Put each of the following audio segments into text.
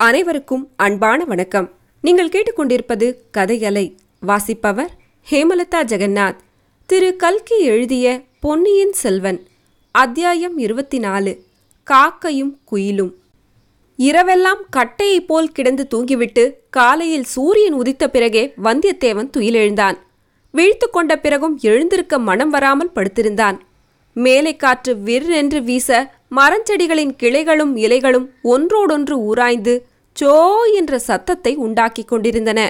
அனைவருக்கும் அன்பான வணக்கம். நீங்கள் கேட்டுக்கொண்டிருப்பது கதையலை வாசிப்பவர் ஹேமலதா ஜெகநாத். திரு. கல்கி எழுதிய பொன்னியின் செல்வன் அத்தியாயம் இருபத்தி நாலு காக்கையும் குயிலும். இரவெல்லாம் கட்டையைப் போல் கிடந்து தூங்கிவிட்டு காலையில் சூரியன் உதித்த பிறகே வந்தியத்தேவன் துயிலெழுந்தான். விழித்து கொண்ட பிறகும் எழுந்திருக்க மனம் வராமல் படுத்திருந்தான். மேலை காற்று விற்றென்று வீச மரஞ்செடிகளின் கிளைகளும் இலைகளும் ஒன்றோடொன்று ஊராய்ந்து சோ என்ற சத்தத்தை உண்டாக்கிக் கொண்டிருந்தன.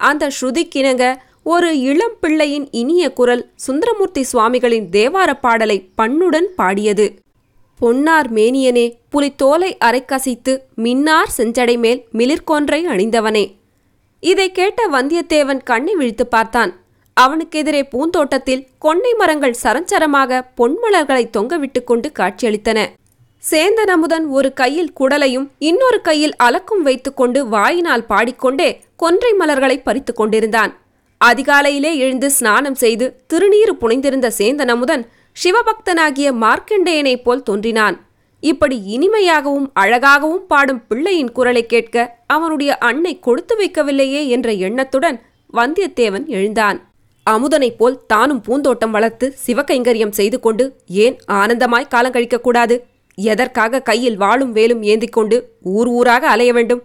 அந்த ஸ்ருதிக்கிணங்க ஒரு இளம் பிள்ளையின் இனிய குரல் சுந்தரமூர்த்தி சுவாமிகளின் தேவார பாடலை பண்ணுடன் பாடியது. பொன்னார் மேனியனே புலித்தோலை அரைக்கசித்து மின்னார் செஞ்சடை மேல் மிளிர்கொன்றை அணிந்தவனே இதை கேட்ட வந்தியத்தேவன் கண்ணை விழித்து பார்த்தான். அவனுக்கெதிரே பூந்தோட்டத்தில் கொன்னை மரங்கள் சரஞ்சரமாக பொன்மலர்களை தொங்கவிட்டு கொண்டு காட்சியளித்தன. சேந்தன் அமுதன் ஒரு கையில் குடலையும் இன்னொரு கையில் அலக்கும் வைத்துக்கொண்டு வாயினால் பாடிக்கொண்டே கொன்றை மலர்களை பறித்து கொண்டிருந்தான். அதிகாலையிலே எழுந்து ஸ்நானம் செய்து திருநீறு புனைந்திருந்த சேந்தன் அமுதன் சிவபக்தனாகிய மார்க்கண்டேயனைப் போல் தோன்றினான். இப்படி இனிமையாகவும் அழகாகவும் பாடும் பிள்ளையின் குரலை கேட்க அவனுடைய அன்னை கொடுத்து வைக்கவில்லையே என்ற எண்ணத்துடன் வந்தியத்தேவன் எழுந்தான். அமுதனைப் போல் தானும் பூந்தோட்டம் வளர்த்து சிவகைங்கரியம் செய்து கொண்டு ஏன் ஆனந்தமாய் காலங்கழிக்கக்கூடாது எதற்காக கையில் வாளும் வேலும் ஏந்திக்கொண்டு ஊர் ஊராக அலைய வேண்டும்?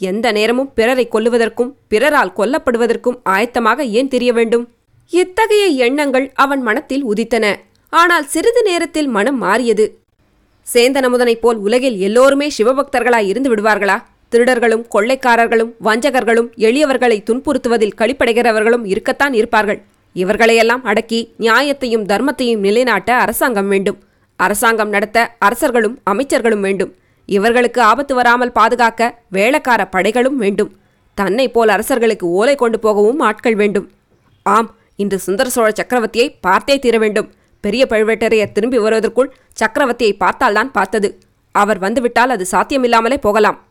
எந்த நேரமும் பிறரை கொல்லுவதற்கும் பிறரால் கொல்லப்படுவதற்கும் ஆயத்தமாக ஏன் தெரிய வேண்டும்? இத்தகைய எண்ணங்கள் அவன் மனத்தில் உதித்தன. ஆனால் சிறிது நேரத்தில் மனம் மாறியது. சேந்தனமுதனைப் போல் உலகில் எல்லோருமே சிவபக்தர்களாய் இருந்து விடுவார்களா? திருடர்களும் கொள்ளைக்காரர்களும் வஞ்சகர்களும் எளியவர்களை துன்புறுத்துவதில் கழிப்படைகிறவர்களும் இருக்கத்தான் இருப்பார்கள். இவர்களையெல்லாம் அடக்கி நியாயத்தையும் தர்மத்தையும் நிலைநாட்ட அரசாங்கம் வேண்டும். அரசாங்கம் நடத்த அரசர்களும் அமைச்சர்களும் வேண்டும். இவர்களுக்கு ஆபத்து வராமல் பாதுகாக்க வேளக்கார படைகளும் வேண்டும். தன்னை போல் அரசர்களுக்கு ஓலை கொண்டு போகவும் ஆட்கள் வேண்டும். ஆம் இன்று சுந்தர சோழ சக்கரவர்த்தியை பார்த்தே தீர வேண்டும். பெரிய பழுவேட்டரையர் திரும்பி வருவதற்குள் சக்கரவர்த்தியை பார்த்தால்தான் பார்த்தது. அவர் வந்துவிட்டால் அது சாத்தியமில்லாமலே போகலாம்.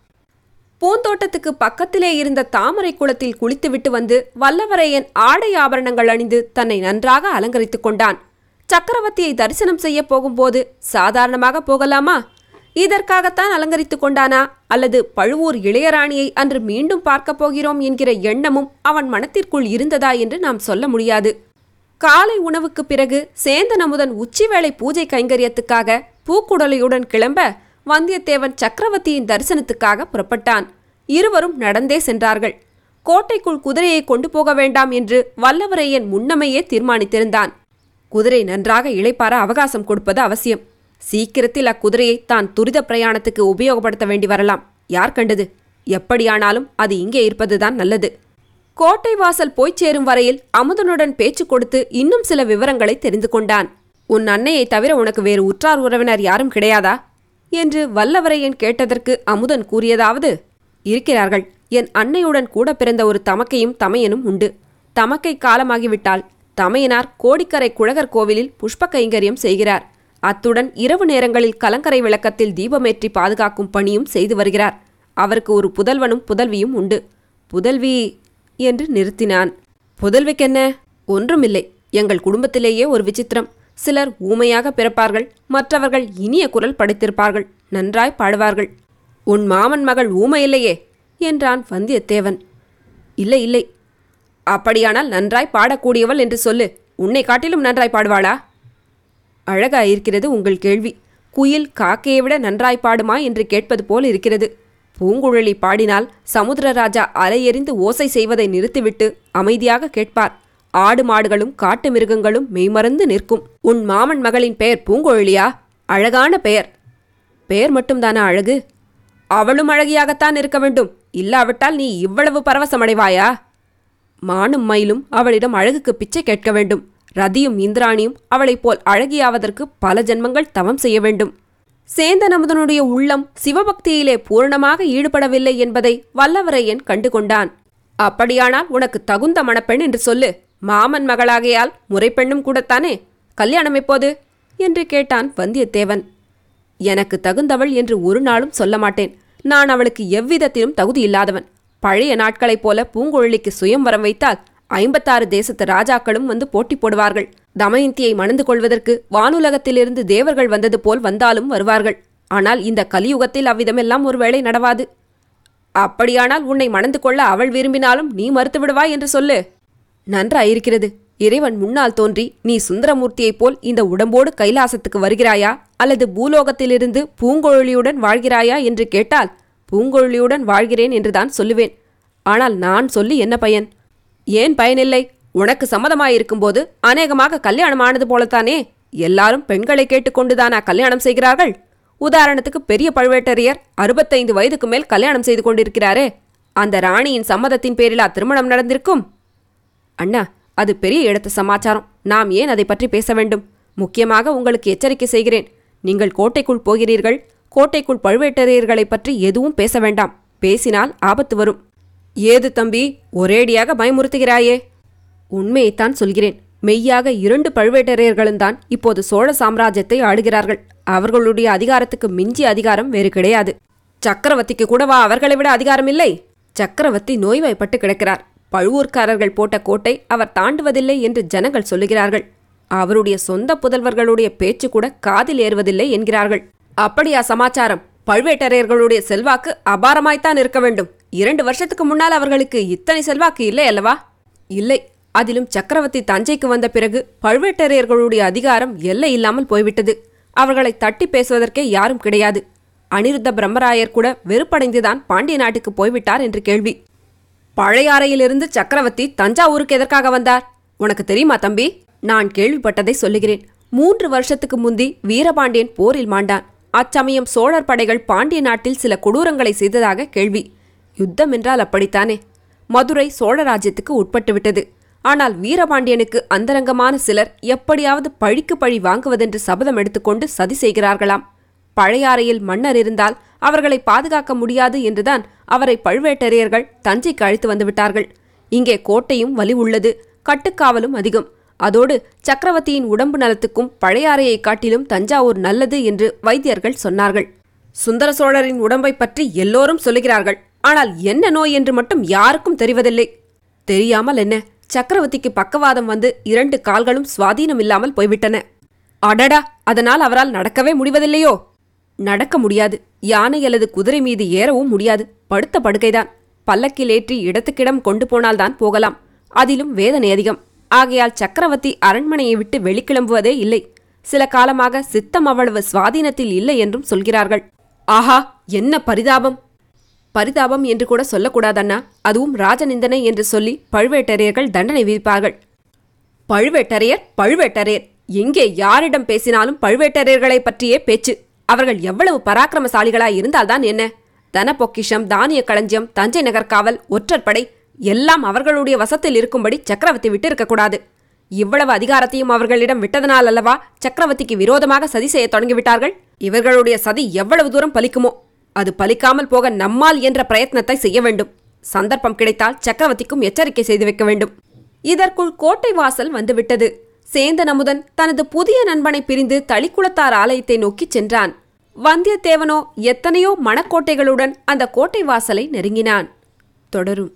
பூந்தோட்டத்துக்கு பக்கத்திலே இருந்த தாமரை குளத்தில் குளித்துவிட்டு வந்து வல்லவரையன் ஆடை ஆபரணங்கள் அணிந்து தன்னை நன்றாக அலங்கரித்துக் கொண்டான். சக்கரவர்த்தியை தரிசனம் செய்ய போகும்போது சாதாரணமாக போகலாமா? இதற்காகத்தான் அலங்கரித்து கொண்டானா? அல்லது பழுவூர் இளையராணியை அன்று மீண்டும் பார்க்கப் போகிறோம் என்கிற எண்ணமும் அவன் மனத்திற்குள் இருந்ததா என்று நாம் சொல்ல முடியாது. காலை உணவுக்கு பிறகு சேந்தன் அமுதன் உச்சிவேளை பூஜை கைங்கரியத்துக்காக பூக்குடலையுடன் கிளம்ப வந்தியத்தேவன் சக்கரவர்த்தியின் தரிசனத்துக்காக புறப்பட்டான். இருவரும் நடந்தே சென்றார்கள். கோட்டைக்குள் குதிரையை கொண்டு போக வேண்டாம் என்று வல்லவரையன் முன்னமையே தீர்மானித்திருந்தான். குதிரை நன்றாக இளைப்பார அவகாசம் கொடுப்பது அவசியம். சீக்கிரத்தில் அக்குதிரையை தான் துரித பிரயாணத்துக்கு உபயோகப்படுத்த வேண்டி வரலாம். யார் கண்டது? எப்படியானாலும் அது இங்கே இருப்பதுதான் நல்லது. கோட்டை வாசல் போய்ச் சேரும் வரையில் அமுதனுடன் பேச்சு கொடுத்து இன்னும் சில விவரங்களை தெரிந்து கொண்டான். உன் அன்னையை தவிர உனக்கு வேறு உற்றார் உறவினர் யாரும் கிடையாதா? என்று வல்லவரையன் கேட்டதற்கு அமுதன் கூறியதாவது இருக்கிறார்கள். என் அன்னையுடன் கூட பிறந்த ஒரு தமக்கையும் தமையனும் உண்டு. தமக்கை காலமாகிவிட்டால் தமையனார் கோடிக்கரை குழகர் கோவிலில் புஷ்ப கைங்கரியம் செய்கிறார். அத்துடன் இரவு நேரங்களில் கலங்கரை விளக்கத்தில் தீபமேற்றி பாதுகாக்கும் பணியும் செய்து வருகிறார். அவருக்கு ஒரு புதல்வனும் புதல்வியும் உண்டு. புதல்வி என்று நிறுத்தினான். புதல்விக்கென்ன? ஒன்றுமில்லை. எங்கள் குடும்பத்திலேயே ஒரு விசித்திரம். சிலர் ஊமையாக பிறப்பார்கள். மற்றவர்கள் இனிய குரல் படைத்திருப்பார்கள். நன்றாய் பாடுவார்கள். உன் மாமன் மகள் ஊமையில்லையே என்றான் வந்தியத்தேவன். இல்லை இல்லை. அப்படியானால் நன்றாய் பாடக்கூடியவள் என்று சொல்லு. உன்னை காட்டிலும் நன்றாய் பாடுவாளா? அழகா இருக்கிறது உங்கள் கேள்வி. குயில் காக்கையை விட நன்றாய் பாடுமா என்று கேட்பது போல் இருக்கிறது. பூங்குழலி பாடினால் சமுத்திரராஜா அலையெறிந்து ஓசை செய்வதை நிறுத்திவிட்டு அமைதியாக கேட்பார். ஆடு மாடுகளும் காட்டு மிருகங்களும் மெய்மறந்து நிற்கும். உன் மாமன் மகளின் பெயர் பூங்குழலியா? அழகான பெயர். பெயர் மட்டும்தானா அழகு? அவளும் அழகியாகத்தான் இருக்க வேண்டும். இல்லாவிட்டால் நீ இவ்வளவு பரவசமடைவாயா? மானும் மயிலும் அவளிடம் அழகுக்கு பிச்சை கேட்க வேண்டும். ரதியும் இந்திராணியும் அவளைப் போல் அழகியாவதற்கு பல ஜென்மங்கள் தவம் செய்ய வேண்டும். சேந்தன் அமுதனுடைய உள்ளம் சிவபக்தியிலே பூரணமாக ஈடுபடவில்லை என்பதை வல்லவரையன் கண்டுகொண்டான். அப்படியானால் உனக்கு தகுந்த மணப்பெண் என்று சொல்லு. மாமன் மகளாகையால் முறைப்பெண்ணும் கூடத்தானே? கல்யாணம் எப்போது? என்று கேட்டான் வந்தியத்தேவன். எனக்கு தகுந்தவள் என்று ஒரு நாளும் சொல்ல மாட்டேன். நான் அவளுக்கு எவ்விதத்திலும் தகுதி இல்லாதவன். பழைய நாட்களைப் போல பூங்குழலிக்கு சுயம்வரம் வைத்தால் ஐம்பத்தாறு தேசத்து ராஜாக்களும் வந்து போட்டி போடுவார்கள். தமயந்தியை மணந்து கொள்வதற்கு வானுலகத்திலிருந்து தேவர்கள் வந்தது போல் வந்தாலும் வருவார்கள். ஆனால் இந்த கலியுகத்தில் அவ்விதமெல்லாம் ஒருவேளை நடவாது. அப்படியானால் உன்னை மணந்து கொள்ள அவள் விரும்பினாலும் நீ மறுத்து விடுவாய் என்று சொல்லு. நன்றாயிருக்கிறது. இறைவன் முன்னால் தோன்றி நீ சுந்தரமூர்த்தியைப் போல் இந்த உடம்போடு கைலாசத்துக்கு வருகிறாயா? அல்லது பூலோகத்திலிருந்து பூங்கொழியுடன் வாழ்கிறாயா? என்று கேட்டால் பூங்கொழியுடன் வாழ்கிறேன் என்றுதான் சொல்லுவேன். ஆனால் நான் சொல்லி என்ன பயன்? ஏன் பயனில்லை? உனக்கு சம்மதமாயிருக்கும்போது அநேகமாக கல்யாணம் ஆனது போலத்தானே? எல்லாரும் பெண்களை கேட்டுக்கொண்டுதானா கல்யாணம் செய்கிறார்கள்? உதாரணத்துக்கு பெரிய பழுவேட்டரையர் அறுபத்தைந்து வயதுக்கு மேல் கல்யாணம் செய்து கொண்டிருக்கிறாரே. அந்த ராணியின் சம்மதத்தின் பேரிலா திருமணம் நடந்திருக்கும்? அண்ணா அது பெரிய இடத்து சமாச்சாரம். நாம் ஏன் அதை பற்றி பேச வேண்டும்? முக்கியமாக உங்களுக்கு எச்சரிக்கை செய்கிறேன். நீங்கள் கோட்டைக்குள் போகிறீர்கள். கோட்டைக்குள் பழுவேட்டரையர்களைப் பற்றி எதுவும் பேச வேண்டாம். பேசினால் ஆபத்து வரும். ஏது தம்பி ஒரேடியாக பயமுறுத்துகிறாயே? உண்மையைத்தான் சொல்கிறேன். மெய்யாக இரண்டு பழுவேட்டரையர்களும் இப்போது சோழ சாம்ராஜ்யத்தை ஆளுகிறார்கள். அவர்களுடைய அதிகாரத்துக்கு மிஞ்சி அதிகாரம் வேறு கிடையாது. சக்கரவர்த்திக்கு கூடவா அவர்களை விட அதிகாரம் இல்லை சக்கரவர்த்தி நோய்வாய்ப்பட்டு கிடக்கிறார். பழுவூர்க்காரர்கள் போட்ட கோட்டை அவர் தாண்டுவதில்லை என்று ஜனங்கள் சொல்லுகிறார்கள். அவருடைய சொந்த புதல்வர்களுடைய பேச்சு கூட காதில் ஏறுவதில்லை என்கிறார்கள். அப்படியா சமாச்சாரம். பழுவேட்டரையர்களுடைய செல்வாக்கு அபாரமாய்த்தான் இருக்க வேண்டும். இரண்டு வருஷத்துக்கு முன்னால் அவர்களுக்கு இத்தனை செல்வாக்கு இல்லை அல்லவா? இல்லை. அதிலும் சக்கரவர்த்தி தஞ்சைக்கு வந்த பிறகு பழுவேட்டரையர்களுடைய அதிகாரம் எல்லை இல்லாமல் போய்விட்டது. அவர்களை தட்டி பேசுவதற்கே யாரும் கிடையாது. அனிருத்த பிரம்மராயர் கூட வெறுப்படைந்துதான் பாண்டிய நாட்டுக்கு போய்விட்டார் என்று கேள்வி. பழையாறையிலிருந்து சக்கரவர்த்தி தஞ்சாவூருக்கு எதற்காக வந்தார்? உனக்கு தெரியுமா தம்பி? நான் கேள்விப்பட்டதை சொல்லுகிறேன். மூன்று வருஷத்துக்கு முந்தி வீரபாண்டியன் போரில் மாண்டான். அச்சமயம் சோழர் படைகள் பாண்டிய நாட்டில் சில கொடூரங்களை செய்ததாக கேள்வி. யுத்தம் என்றால் அப்படித்தானே? மதுரை சோழராஜ்யத்துக்கு உட்பட்டுவிட்டது. ஆனால் வீரபாண்டியனுக்கு அந்தரங்கமான சிலர் எப்படியாவது பழிக்கு பழி வாங்குவதென்று சபதம் எடுத்துக்கொண்டு சதி செய்கிறார்களாம். பழையாறையில் மன்னர் இருந்தால் அவர்களை பாதுகாக்க முடியாது என்றுதான் அவரை பழுவேட்டரையர்கள் தஞ்சைக்கு அழைத்து வந்துவிட்டார்கள் இங்கே கோட்டையும் வலி உள்ளது கட்டுக்காவலும் அதிகம். அதோடு சக்கரவர்த்தியின் உடம்பு நலத்துக்கும் பழையாறையை காட்டிலும் தஞ்சாவூர் நல்லது என்று வைத்தியர்கள் சொன்னார்கள். சுந்தர சோழரின் உடம்பை பற்றி எல்லோரும் சொல்லுகிறார்கள். ஆனால் என்ன நோய் என்று மட்டும் யாருக்கும் தெரிவதில்லை. தெரியாமல் என்ன? சக்கரவர்த்திக்கு பக்கவாதம் வந்து இரண்டு கால்களும் சுவாதீனம் இல்லாமல் போய்விட்டன. அடடா! அதனால் அவரால் நடக்கவே முடிவதில்லையோ? நடக்க முடியாது. யானை அல்லது குதிரை மீது ஏறவும் முடியாது. படுத்த படுக்கைதான். பல்லக்கில் ஏற்றி இடத்துக்கிடம் கொண்டு போனால்தான் போகலாம். அதிலும் வேதனை அதிகம். ஆகையால் சக்கரவர்த்தி அரண்மனையை விட்டு வெளிக்கிளம்புவதே இல்லை. சில காலமாக சித்தம் அவ்வளவு சுவாதீனத்தில் இல்லை என்றும் சொல்கிறார்கள். ஆஹா என்ன பரிதாபம்! பரிதாபம் என்று கூட சொல்லக்கூடாதண்ணா. அதுவும் ராஜநிந்தனை என்று சொல்லி பழுவேட்டரையர்கள் தண்டனை விதிப்பார்கள். பழுவேட்டரையர் பழுவேட்டரையர்! எங்கே யாரிடம் பேசினாலும் பழுவேட்டரையர்களைப் பற்றியே பேச்சு. அவர்கள் எவ்வளவு பராக்கிரமசாலிகளாய் இருந்தால்தான் என்ன? தன பொக்கிஷம் தானிய களஞ்சியம் தஞ்சை நகர் காவல் ஒற்றற்படை எல்லாம் அவர்களுடைய வசத்தில் இருக்கும்படி சக்கரவர்த்தி விட்டு இருக்கக்கூடாது இவ்வளவு அதிகாரத்தையும் அவர்களிடம் விட்டதனால் அல்லவா சக்கரவர்த்திக்கு விரோதமாக சதி செய்ய தொடங்கிவிட்டார்கள்? இவர்களுடைய சதி எவ்வளவு தூரம் பலிக்குமோ அது பலிக்காமல் போக நம்மால் என்ற பிரயத்னத்தை செய்ய வேண்டும். சந்தர்ப்பம் கிடைத்தால் சக்கரவர்த்திக்கும் எச்சரிக்கை செய்து வைக்க வேண்டும். இதற்குள் கோட்டை வாசல் வந்துவிட்டது. சேந்தன் அமுதன் தனது புதிய நண்பனை பிரிந்து தளிக்குளத்தார் ஆலயத்தை நோக்கிச் சென்றான். வந்தியத்தேவனோ எத்தனையோ மணக்கோட்டைகளுடன் அந்த கோட்டை வாசலை நெருங்கினான். தொடரும்.